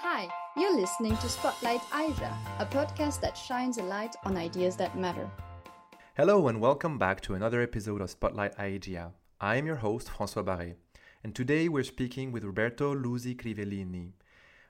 Hi, you're listening to Spotlight AIJA, a podcast that shines a light on ideas that matter. Hello and welcome back to another episode of Spotlight AIJA. I am your host, François Barré, and today we're speaking with Roberto Luzzi Crivellini.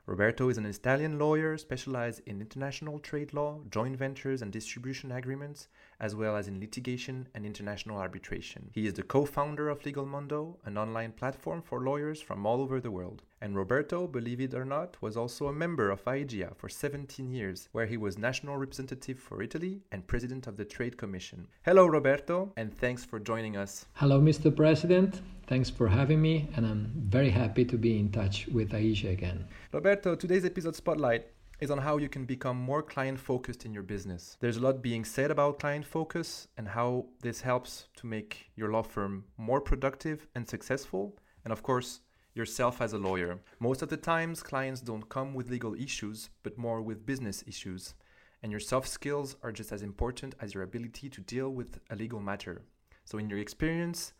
Roberto is an Italian lawyer specialized in international trade law, joint ventures, and distribution agreements, as well as in litigation and international arbitration. He is the co founder of Legal Mondo, an online platform for lawyers from all over the world. And Roberto, believe it or not, was also a member of AIJA for 17 years, where he was national representative for Italy and president of the Trade Commission. Hello, Roberto, and thanks for joining us. Hello, Mr. President. Thanks for having me, and I'm very happy to be in touch with AIJA again. Roberto, today's episode spotlight is on how you can become more client focused in your business. There's a lot being said about client focus and how this helps to make your law firm more productive and successful, and of course, yourself as a lawyer. Most of the times, clients don't come with legal issues, but more with business issues. And your soft skills are just as important as your ability to deal with a legal matter. So, in your experience,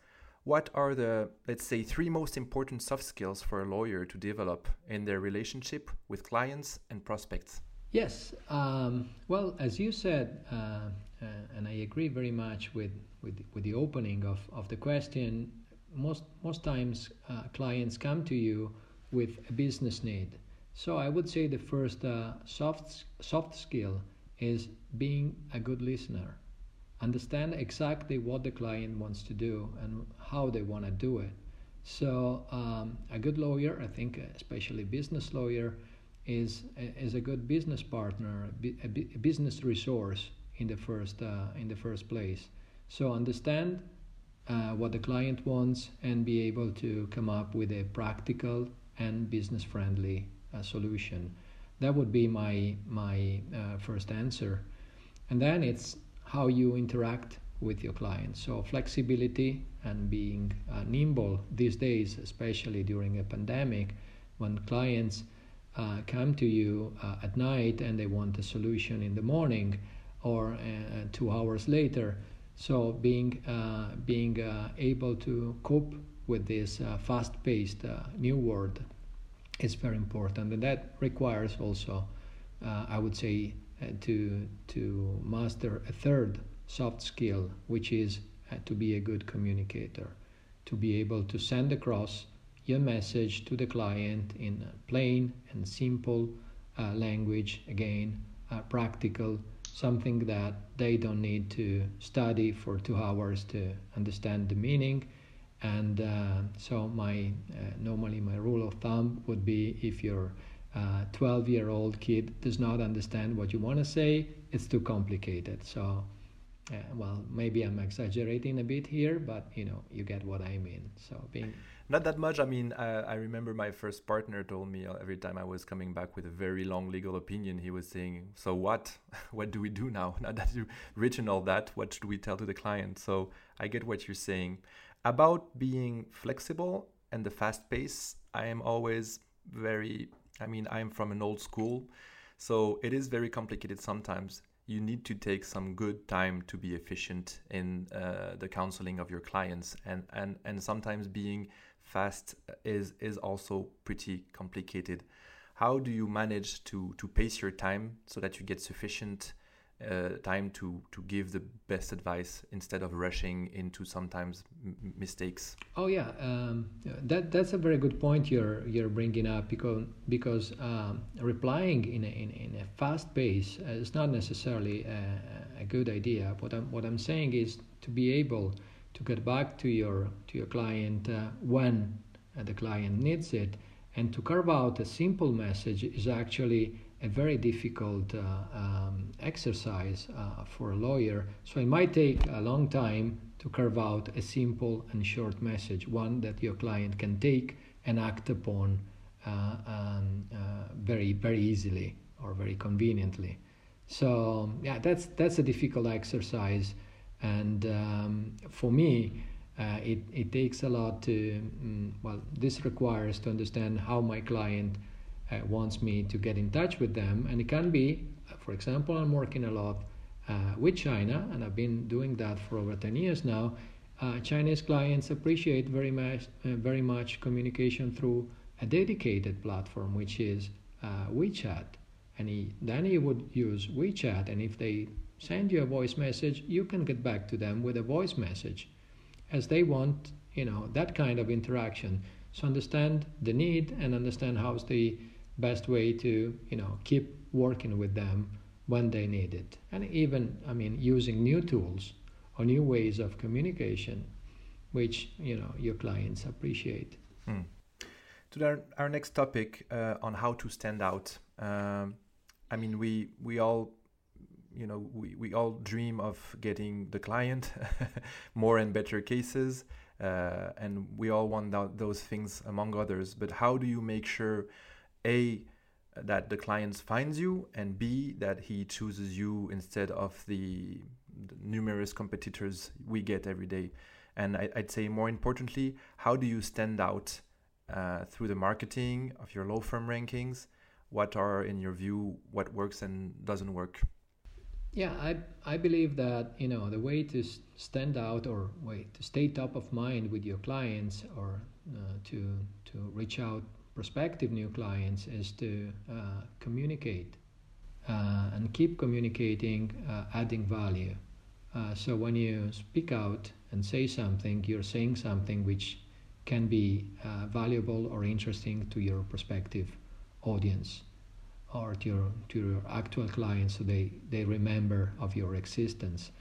what are the, let's say, three most important soft skills for a lawyer to develop in their relationship with clients and prospects? Yes. Um, well, as you said, uh, uh, and I agree very much with, with, with the opening of, of the question, most, most times uh, clients come to you with a business need. So I would say the first uh, soft, soft skill is being a good listener understand exactly what the client wants to do and how they want to do it. So um, a good lawyer, I think, especially business lawyer, is is a good business partner, a, business resource in the first uh, in the first place. So understand uh, what the client wants and be able to come up with a practical and business friendly uh, solution. That would be my my uh, first answer, and then it's how you interact with your clients. So flexibility and being uh, nimble these days, especially during a pandemic, when clients uh, come to you at night and they want a solution in the morning or two hours later. So being uh, being uh, able to cope with this fast-paced new world is very important, and that requires also, I would say, to to master a third soft skill, which is uh, to be a good communicator, to be able to send across your message to the client in plain and simple uh, language, again, uh, practical, something that they don't need to study for two hours to understand the meaning. And uh, so, my uh, normally my rule of thumb would be if you're 12 year old kid does not understand what you want to say, it's too complicated. So, uh, well, maybe I'm exaggerating a bit here, but you know, you get what I mean. So, being not that much. I mean, I remember my first partner told me uh, every time I was coming back with a very long legal opinion, he was saying, "So what? what do we do now? Now that you've written all that, what should we tell to the client?" So I get what you're saying about being flexible and the fast pace. I am always very I mean, I'm from an old school, so it is very complicated sometimes. You need to take some good time to be efficient in uh, the counseling of your clients, and, and, and sometimes being fast is is also pretty complicated. How do you manage to to pace your time so that you get sufficient uh, time to to give the best advice instead of rushing into sometimes mistakes. Oh yeah, um, that that's a very good point you're you're bringing up because because um, replying in a, in, in a fast pace is not necessarily a, a, good idea. What I'm what I'm saying is to be able to get back to your to your client uh, when uh, the client needs it, and to carve out a simple message is actually a very difficult uh, um, exercise uh, for a lawyer. So it might take a long time to carve out a simple and short message, one that your client can take and act upon uh, um, uh, very very easily or very conveniently. So yeah, that's that's a difficult exercise, and um, for me. Uh, it, it takes a lot to, mm, well, this requires to understand how my client uh, wants me to get in touch with them. And it can be, for example, I'm working a lot uh, with China, and I've been doing that for over 10 years now. Uh, Chinese clients appreciate very much, uh, very much communication through a dedicated platform, which is uh, uh, WeChat, and he, then he would use WeChat, and if they send you a voice message, you can get back to them with a voice message, as they want, you know, that kind of interaction. So understand the need and understand how's the best way to, you know, keep working with them when they need it, and even, I mean, using new tools or new ways of communication, which you know your clients appreciate. Hmm. To our, our next topic uh, on how to stand out. Um, I mean, we we all you know we, we all dream of getting the client more and better cases uh, and we all want that, those things among others but how do you make sure a that the client finds you and b that he chooses you instead of the, the numerous competitors we get every day. And I, would say more importantly how do you stand out uh, through the marketing of your law firm rankings? What are in your view what works and doesn't work? Yeah, I, I believe that you know the way to stand out or wait to stay top of mind with your clients or uh, to to reach out prospective new clients is to uh, communicate uh, and keep communicating, uh, adding value. Uh, so when you speak out and say something, you're saying something which can be uh, valuable or interesting to your prospective audience or to your to your actual clients so they they remember of your existence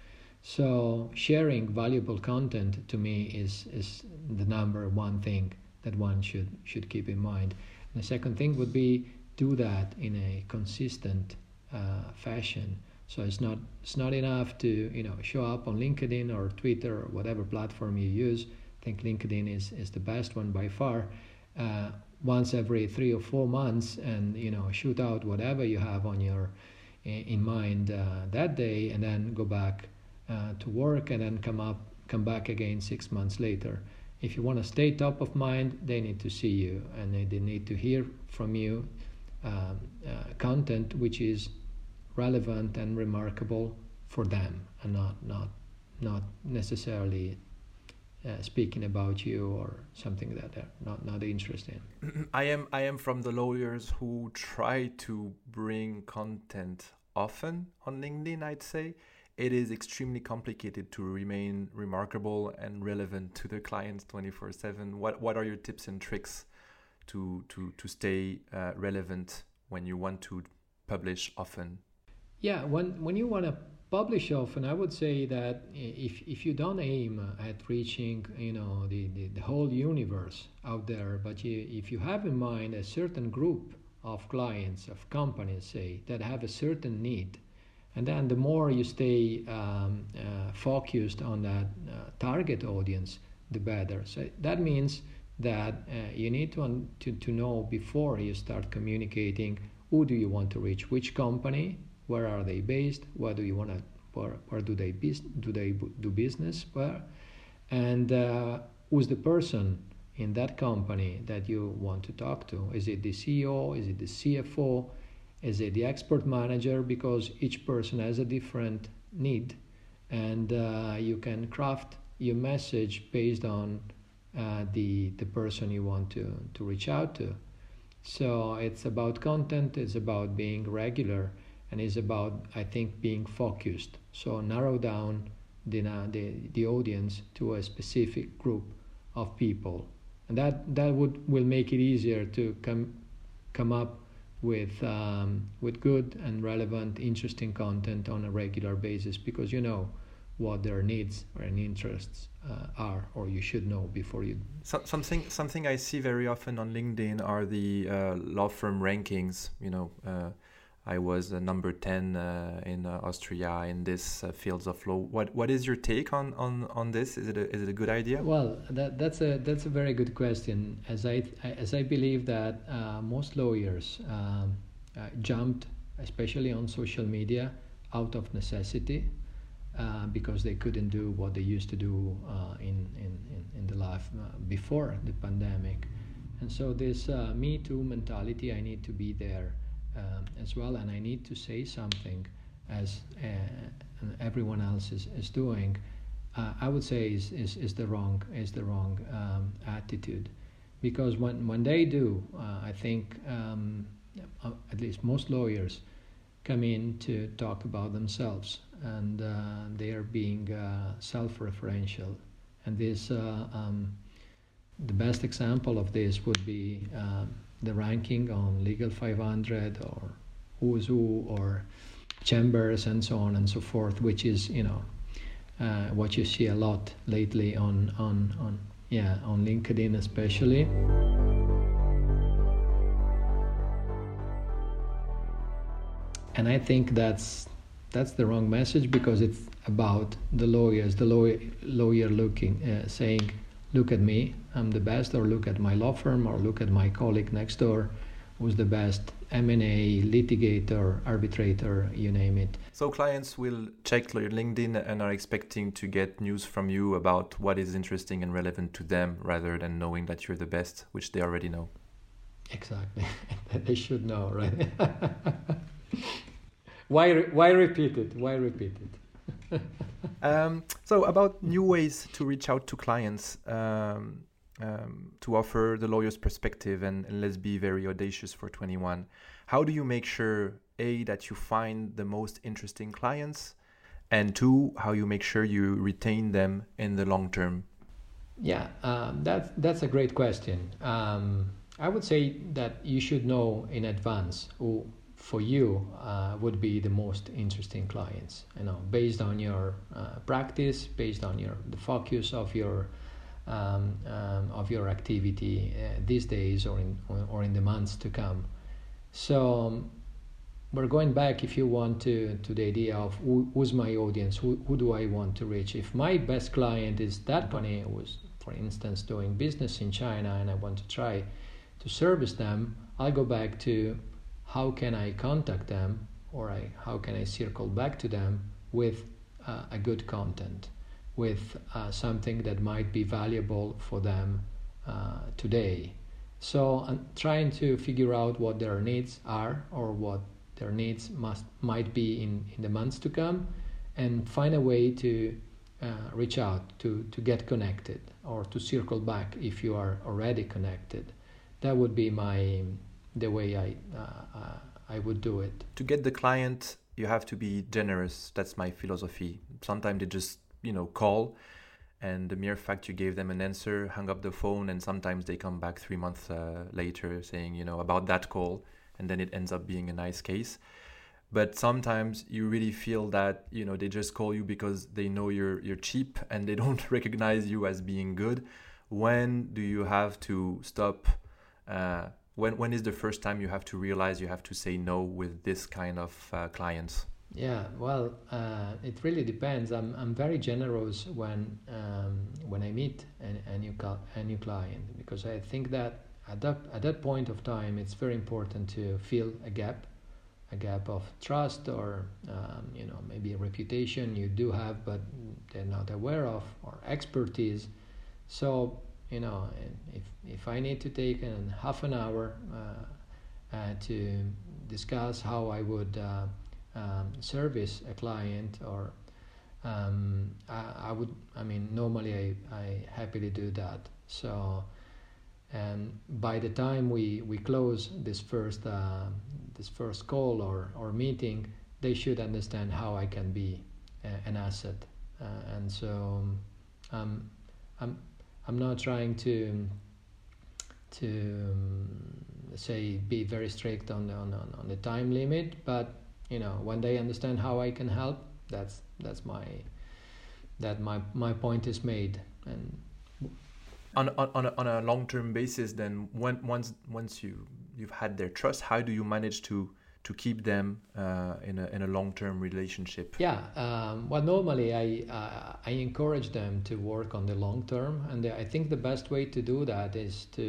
so sharing valuable content to me is is the number one thing that one should should keep in mind. And the second thing would be do that in a consistent uh, fashion. So it's not it's not enough to you know show up on linkedin or twitter or whatever platform you use. I think linkedin is is the best one by far. Uh, once every three or four months and you know shoot out whatever you have on your in mind uh, that day and then go back uh, to work and then come up come back again six months later if you want to stay top of mind they need to see you and they, need to hear from you um, uh, content which is relevant and remarkable for them and not not not necessarily uh, speaking about you or something that they're not not interested in. I am I am from the lawyers who try to bring content often on LinkedIn. I'd say it is extremely complicated to remain remarkable and relevant to the clients 24 7 what what are your tips and tricks to to to stay uh, relevant when you want to publish often? Yeah when when you want to publish often i would say that if, if you don't aim at reaching you know the, the, the whole universe out there but you, if you have in mind a certain group of clients of companies say that have a certain need and then the more you stay um, uh, focused on that uh, target audience the better. So that means that uh, you need to, un- to, to know before you start communicating who do you want to reach? Which company? Where are they based? Where do you want to where, do they do they do business where? And uh, who's the person in that company that you want to talk to? Is it the ceo is it the cfo is it the export manager because each person has a different need. And uh, you can craft your message based on uh, the the person you want to to reach out to. So it's about content it's about being regular and it's about I think being focused. So narrow down the the, the audience to a specific group of people, and that that would will make it easier to come come up with um, with good and relevant, interesting content on a regular basis because you know what their needs and interests uh, are, or you should know before you. So, something something I see very often on LinkedIn are the uh, law firm rankings. You know, uh, I was uh, number 10 uh, in uh, Austria in this uh, fields of law. What what is your take on, on, on this? Is it a, is it a good idea? Well, that, that's a that's a very good question. As I as I believe that uh, most lawyers um, uh, jumped, especially on social media, out of necessity. because they couldn't do what they used to do in, in, in the life before the pandemic. And so, this Me Too mentality, I need to be there um, as well, and I need to say something as uh, everyone else is, is doing. Uh, I would say is, is, is the wrong is the wrong um, attitude, because when when they do, uh, I think um, uh, at least most lawyers, come in to talk about themselves, and uh, they are being uh, self-referential, and this. Um, the best example of this would be um, the ranking on Legal 500 or Who's Who or Chambers and so on and so forth, which is you know uh, what you see a lot lately on on on yeah on LinkedIn especially. And I think that's that's the wrong message because it's about the lawyers, the lawyer, lawyer looking, uh, saying, "Look at me, I'm the best," or "Look at my law firm," or "Look at my colleague next door." who's the best M&A litigator, arbitrator, you name it. So clients will check your LinkedIn and are expecting to get news from you about what is interesting and relevant to them rather than knowing that you're the best, which they already know. Exactly. they should know, right? why why repeat it? Why repeat it? um, so about new ways to reach out to clients. Um, um, to offer the lawyer's perspective and, and, let's be very audacious for 21 how do you make sure a that you find the most interesting clients and two how you make sure you retain them in the long term yeah um, that's that's a great question um, i would say that you should know in advance who for you uh, would be the most interesting clients you know based on your uh, practice based on your the focus of your um, um, of your activity uh, these days or in or in the months to come. So um, we're going back, if you want, to to the idea of who, who's my audience, who who do I want to reach? If my best client is that company who's, for instance, doing business in China, and I want to try to service them, I'll go back to how can I contact them, or I, how can I circle back to them with uh, a good content with uh, something that might be valuable for them uh, today. So I'm trying to figure out what their needs are or what their needs must might be in, in the months to come and find a way to uh, reach out to, to get connected or to circle back if you are already connected. That would be my the way I uh, uh, I would do it. To get the client, you have to be generous. That's my philosophy. Sometimes they just you know call and the mere fact you gave them an answer hung up the phone and sometimes they come back three months uh, later saying you know about that call and then it ends up being a nice case but sometimes you really feel that you know they just call you because they know you're you're cheap and they don't recognize you as being good when do you have to stop uh, when when is the first time you have to realize you have to say no with this kind of uh, clients yeah, well, uh, it really depends. I'm, I'm very generous when um, when I meet a, a new a new client because I think that at that at that point of time it's very important to fill a gap, a gap of trust or um, you know maybe a reputation you do have but they're not aware of or expertise. So you know if if I need to take an half an hour uh, uh, to discuss how I would uh, um, service a client or um, I, I, would I mean normally I, I happily do that. So and by the time we, we close this first uh, this first call or, or meeting they should understand how I can be an asset. Uh, and so um, I'm I'm not trying to to um, say be very strict on the, on, on the time limit but you know when they understand how I can help that's that's my that my my point is made. And on on a, on a long term basis then when once once you you've had their trust how do you manage to to keep them uh, in a in a long term relationship. Yeah um, well normally I uh, I encourage them to work on the long term and I think the best way to do that is to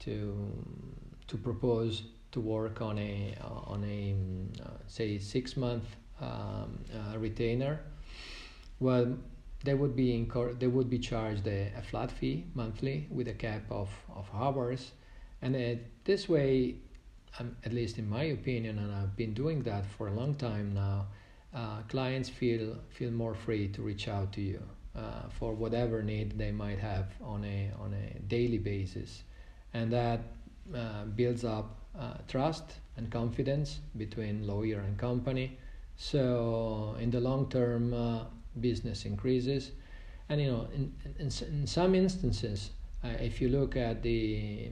to to propose to work on a on a uh, say six month um, uh, retainer, well, they would be incur- they would be charged a, a, flat fee monthly with a cap of, of hours, and uh, this way, um, at least in my opinion, and I've been doing that for a long time now. Uh, clients feel feel more free to reach out to you uh, for whatever need they might have on a on a daily basis, and that uh, builds up uh, trust and confidence between lawyer and company. So in the long term, uh, business increases, and you know, in, in, in some instances, uh, if you look at the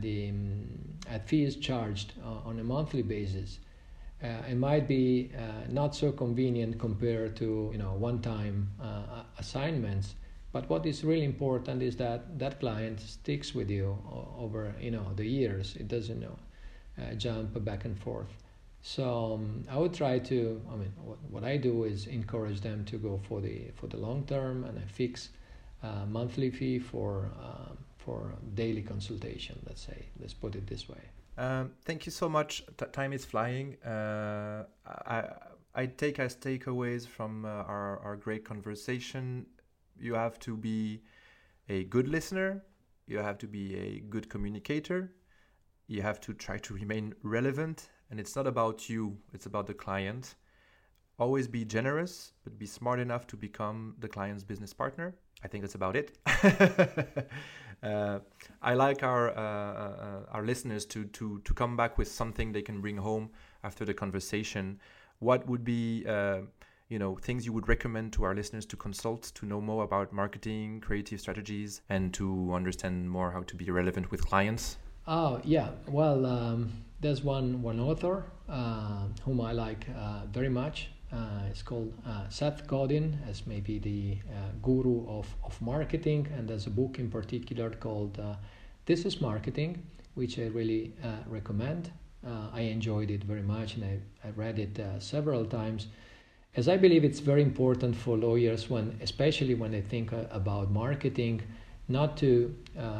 the um, at fees charged uh, on a monthly basis, uh, it might be uh, not so convenient compared to you know one-time uh, assignments. But what is really important is that that client sticks with you over you know the years. It doesn't know, uh, jump back and forth. So um, I would try to. I mean, what, what I do is encourage them to go for the for the long term and a fixed uh, monthly fee for um, for daily consultation. Let's say. Let's put it this way. Um, thank you so much. T- time is flying. Uh, I I take as takeaways from uh, our our great conversation. You have to be a good listener. You have to be a good communicator. You have to try to remain relevant. And it's not about you. It's about the client. Always be generous, but be smart enough to become the client's business partner. I think that's about it. uh, I like our uh, uh, our listeners to to to come back with something they can bring home after the conversation. What would be uh, you know things you would recommend to our listeners to consult to know more about marketing, creative strategies, and to understand more how to be relevant with clients? Oh yeah, well, um, there's one one author uh, whom I like very much. Uh, it's called uh, Seth Godin, as maybe the uh, guru of, of marketing, and there's a book in particular called uh, This is Marketing, which I really uh, recommend. Uh, I enjoyed it very much and I, I read it several times. As I believe it's very important for lawyers, when, especially when they think about marketing, not to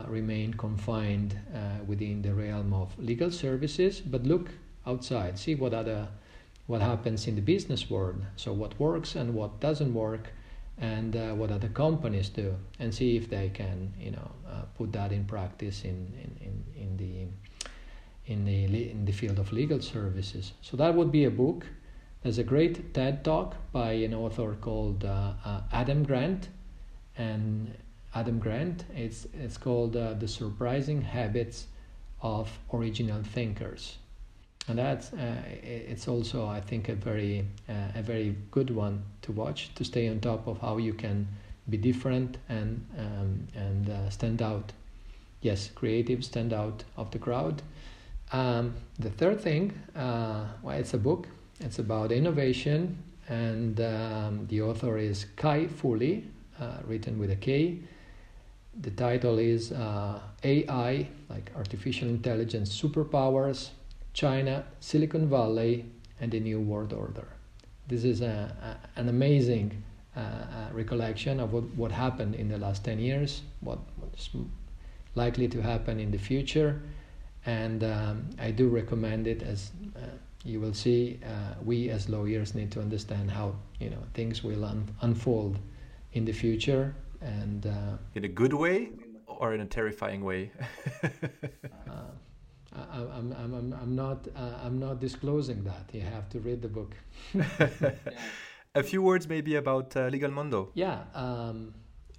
remain confined within the realm of legal services, but look outside, see what other what happens in the business world. So, what works and what doesn't work, and uh, what other companies do, and see if they can, you know, uh, put that in practice in, in, in, in the in the in the field of legal services. So that would be a book. There's a great TED talk by an author called uh, uh Adam Grant, and Adam Grant. It's it's called uh, the surprising habits of original thinkers and that's uh, it's also I think a very uh, a very good one to watch to stay on top of how you can be different and um, and uh, stand out. Yes, creative stand out of the crowd. Um, the third thing, uh, well, it's a book. It's about innovation, and um, the author is Kai-Fu Lee, uh, written with a K. The title is uh, AI, like artificial intelligence superpowers China, Silicon Valley, and the New World Order. This is a, a, an amazing uh, uh, recollection of what, what happened in the last 10 years, what, what's likely to happen in the future, and um, I do recommend it as uh, you will see, uh, we as lawyers need to understand how you know things will un- unfold in the future. And uh, in a good way or in a terrifying way I, am I'm, I'm, I'm not uh, I'm not disclosing that. You have to read the book. A few words maybe about uh, Legal Mondo. Yeah, um,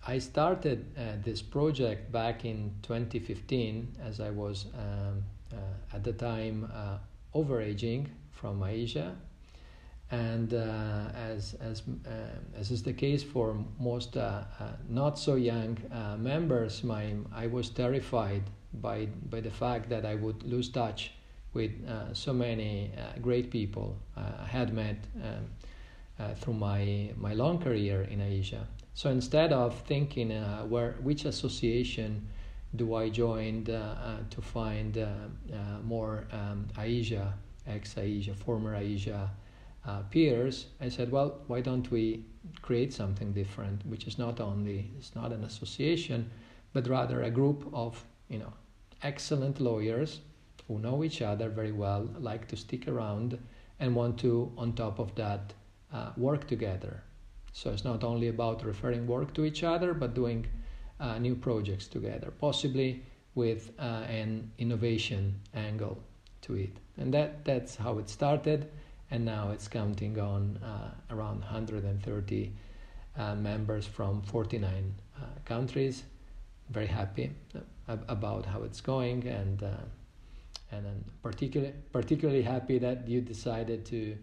I started uh, this project back in 2015 as I was um, uh, at the time uh, overaging from AIJA. And uh, as, as, as is the case for most not so young members, my, I was terrified by by the fact that I would lose touch with uh, so many uh, great people uh, I had met um, uh, through my my long career in AIJA. So instead of thinking uh, where which association do I join to find more um, AIJA, ex-AIJA, former AIJA peers, I said, well, why don't we create something different, which is not only it's not an association, but rather a group of you know excellent lawyers who know each other very well, like to stick around, and want to, on top of that, uh, work together. So it's not only about referring work to each other, but doing uh, new projects together, possibly with uh, an innovation angle to it. And that, that's how it started, and now it's counting on uh, around 130 uh, members from 49 uh, countries. Very happy about how it's going and uh, and I'm particularly particularly happy that you decided to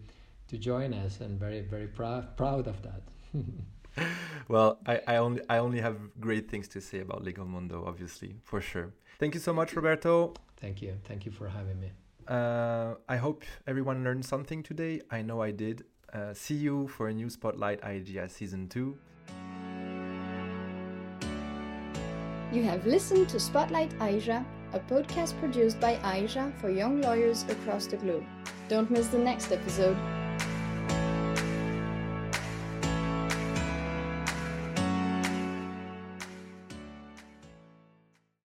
to join us, and very very proud proud of that. well, I, I only I only have great things to say about Legal Mondo, obviously, for sure. Thank you so much, Roberto. Thank you. Thank you for having me. Uh, I hope everyone learned something today. I know I did. Uh, see you for a new Spotlight IGS Season 2. You have listened to Spotlight AIJA, a podcast produced by AIJA for young lawyers across the globe. Don't miss the next episode.